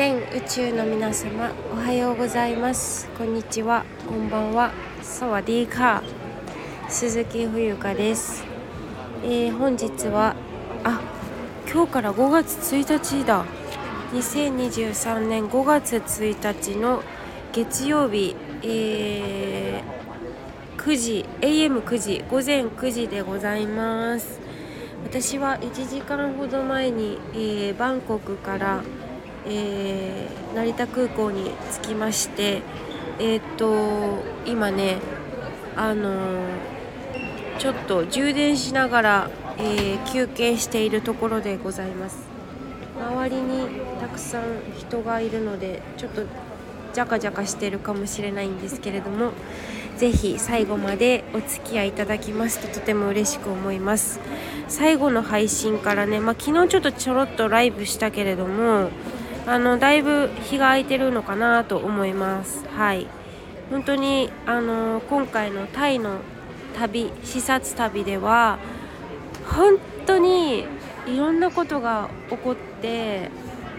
全宇宙の皆様おはようございます。こんにちは。こんばんは。サワディーカー。鈴木冬香です、えー本日はあ今日から5月1日だ。2023年5月1日の月曜日、えー9時 AM9 時午前9時でございます。私は1時間ほど前に、えーバンコクから、えー成田空港に着きましてえーっと今ねあのーちょっと充電しながら、えー休憩しているところでございます。周りにたくさん人がいるのでちょっとジャカジャカしてるかもしれないんですけれどもぜひ最後までお付き合いいただきますととても嬉しく思います。最後の配信からね、まあ、昨日ちょっとちょろっとライブしたけれどもあのだいぶ日が空いてるのかなと思います。はい。本当にあの今回のタイの旅視察旅では本当にいろんなことが起こって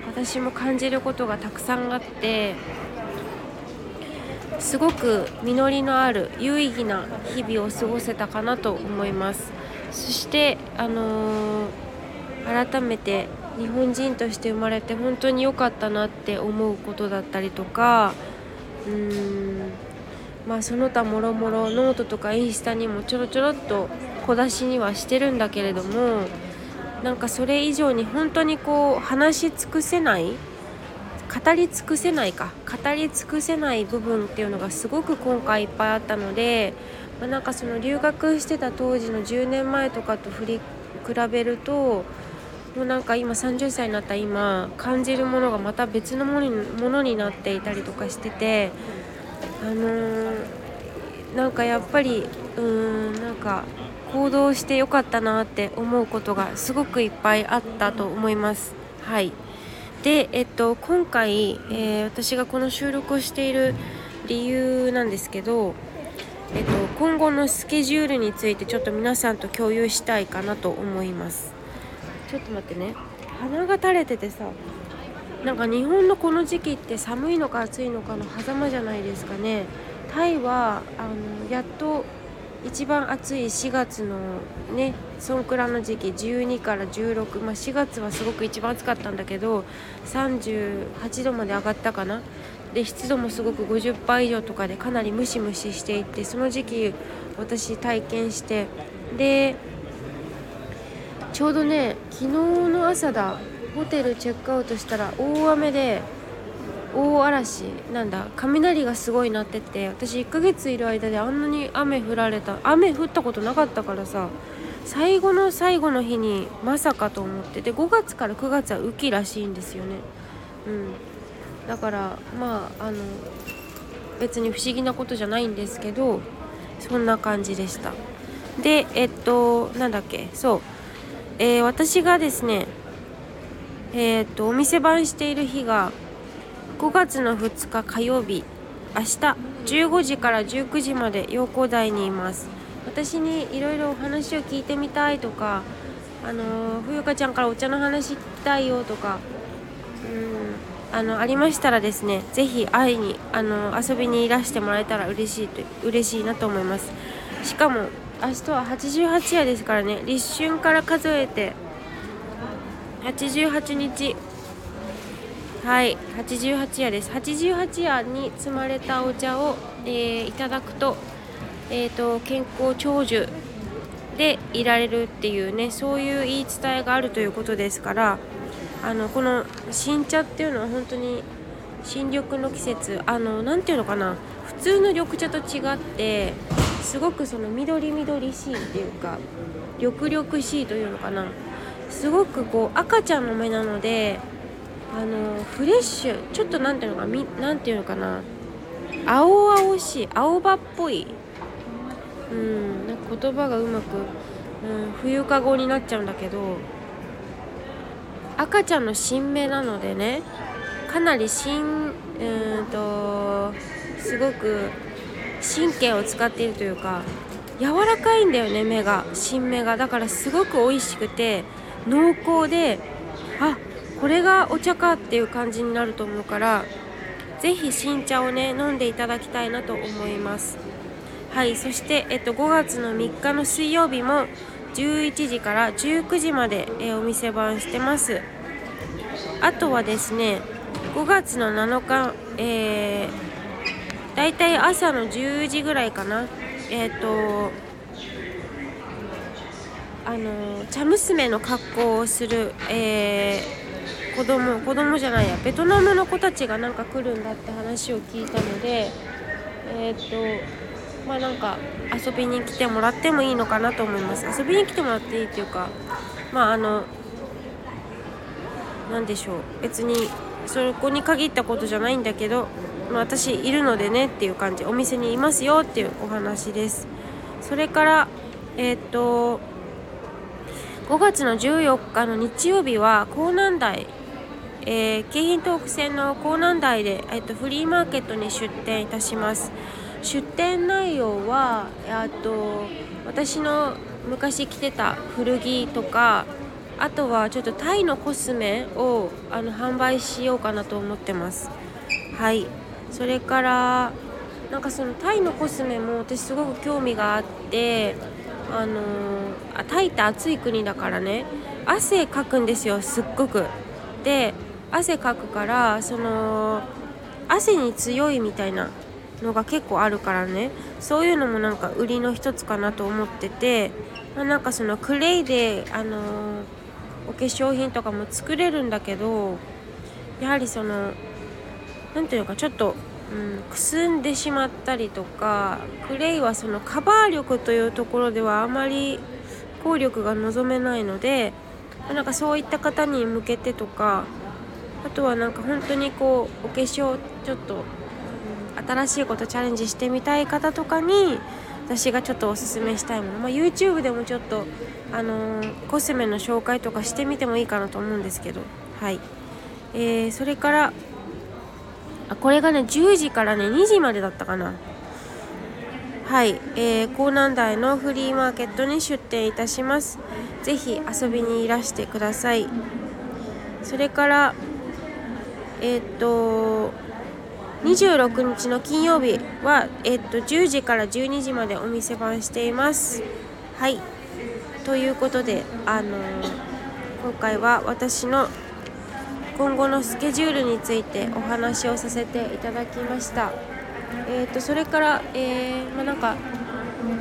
私も感じることがたくさんあってすごく実りのある有意義な日々を過ごせたかなと思います。そしてあのー改めて日本人として生まれて本当に良かったなって思うことだったりとかうーんまあその他もろもろノートとかインスタにもちょろちょろっと小出しにはしてるんだけれどもなんかそれ以上に本当にこう話し尽くせない語り尽くせないか語り尽くせない部分っていうのがすごく今回いっぱいあったので、まあ、なんかその留学してた当時の10年前とかと振り比べるともうなんか今30歳になった今感じるものがまた別のものにものになっていたりとかしててあのーなんかやっぱりうーんなんか行動してよかったなって思うことがすごくいっぱいあったと思います。はいで、えっと、今回、えー私がこの収録をしている理由なんですけど、えっと、今後のスケジュールについてちょっと皆さんと共有したいかなと思いますちょっと待ってね。鼻が垂れててさなんか日本のこの時期って寒いのか暑いのかの狭間じゃないですかね。タイはあのやっと一番暑い4月のねそんくらいの時期12から16、まあ、4月はすごく一番暑かったんだけど38度まで上がったかな。で湿度もすごく50%以上とかでかなりムシムシしていってその時期私体験してでちょうどね昨日の朝だ。ホテルチェックアウトしたら大雨で大嵐なんだ雷がすごい鳴ってて私1ヶ月いる間であんなに雨降られた雨降ったことなかったからさ最後の最後の日にまさかと思ってで5月から9月は雨季らしいんですよね。うん。だからまああの別に不思議なことじゃないんですけどそんな感じでした。でえっとなんだっけそう。えー私がですねえーっとお店番している日が5月の2日火曜日明日15時から19時まで陽光台にいます。私にいろいろお話を聞いてみたいとかあのー冬香ちゃんからお茶の話聞きたいよとかうんあのありましたらですねぜひ会いにあの遊びにいらしてもらえたら嬉しいと嬉しいなと思います。しかも明日は88夜ですからね。立春から数えて。88日。はい。88夜です。88夜に積まれたお茶を、えーいただくと,、えー、と健康長寿でいられるっていうねそういう言い伝えがあるということですからあのこの新茶っていうのは本当に新緑の季節あのなんていうのかな。普通の緑茶と違ってすごくその緑緑しいっていうか緑々しいというのかな。すごくこう赤ちゃんの目なのであのフレッシュちょっとなんていうのかみなんていうのかな。青々しい青葉っぽい。うんなんか言葉がうまく、うん、冬かごになっちゃうんだけど赤ちゃんの新芽なのでねかなり新うんとすごく神経を使っているというか柔らかいんだよね芽が。新芽が。だからすごく美味しくて濃厚であこれがお茶かっていう感じになると思うから是非新茶をね飲んでいただきたいなと思います。はいそして、えっと、5月の3日の水曜日も11時から19時まで、えお店番してます。あとはですね5月の7日、えー、だいたい朝の10時ぐらいかな。えっ、ー、とあの茶娘の格好をする、えー、子供子供じゃないやベトナムの子たちがなんか来るんだって話を聞いたのでえっ、ー、とまあなんか遊びに来てもらってもいいのかなと思います。遊びに来てもらっていいっていうかまああの何でしょう。別にそこに限ったことじゃないんだけど、まあ、私いるのでねっていう感じお店にいますよっていうお話です。それからえっ、と5月の14日の日曜日は江南台えー、京浜東北線の江南台で、えっと、フリーマーケットに出店いたします。出店内容はあと私の昔着てた古着とかあとはちょっとタイのコスメをあの販売しようかなと思ってます。はい。それからなんかそのタイのコスメも私すごく興味があってあのー、タイって暑い国だからね。汗かくんですよすっごく。で汗かくからその汗に強いみたいなのが結構あるからね。そういうのもなんか売りの一つかなと思ってて、まあ、なんかそのクレイであのー、お化粧品とかも作れるんだけどやはりその何ていうかちょっとうん、くすんでしまったりとかクレイはそのカバー力というところではあまり効力が望めないのでなんかそういった方に向けてとかあとはなんか本当にこうお化粧ちょっと、うん、新しいことチャレンジしてみたい方とかに私がちょっとおすすめしたいもの、まあ、YouTube でもちょっと、あのー、コスメの紹介とかしてみてもいいかなと思うんですけど。はい、えー、それからあこれがね10時からね2時までだったかな。はい、えー、江南台のフリーマーケットに出店いたします。ぜひ遊びにいらしてください。それからえっ、と26日の金曜日は、えっ、と10時から12時までお店番しています。はい。ということであの、今回は私の今後のスケジュールについてお話をさせていただきました。えーと、それから、えー、まあ、なんか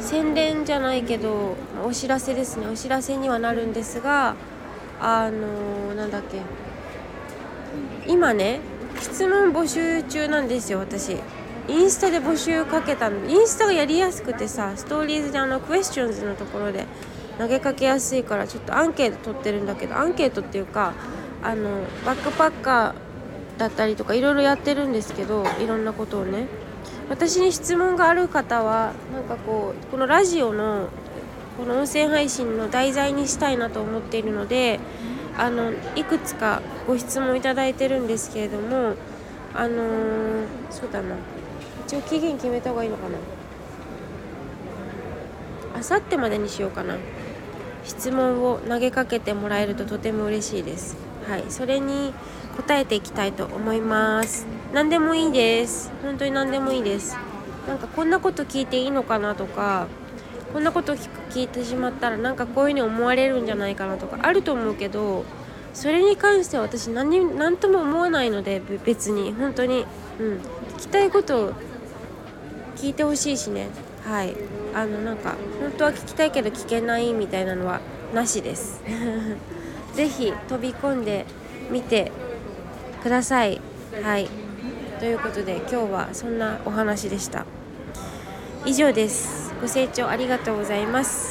宣伝じゃないけどお知らせですね。お知らせにはなるんですがあのー、なんだっけ。今ね質問募集中なんですよ私。インスタで募集かけたの。インスタがやりやすくてさストーリーズであのクエスチョンズのところで投げかけやすいからちょっとアンケート取ってるんだけどアンケートっていうかあのバックパッカーだったりとかいろいろやってるんですけどいろんなことをね。私に質問がある方はなんかこうこのラジオのこの音声配信の題材にしたいなと思っているのであのいくつかご質問いただいてるんですけれどもあのー、そうだな。一応期限決めた方がいいのかな。あさってまでにしようかな。質問を投げかけてもらえるととても嬉しいです。はいそれに答えていきたいと思います。何でもいいです。本当に何でもいいです。なんかこんなこと聞いていいのかなとかこんなこと聞いてしまったらなんかこういうふうに思われるんじゃないかなとかあると思うけどそれに関しては私何何とも思わないので別に。本当に、うん、聞きたいことを聞いてほしいしね。はい。あのなんか本当は聞きたいけど聞けないみたいなのはなしです。ぜひ飛び込んでみてください。はいということで今日はそんなお話でした。以上です。ご清聴ありがとうございます。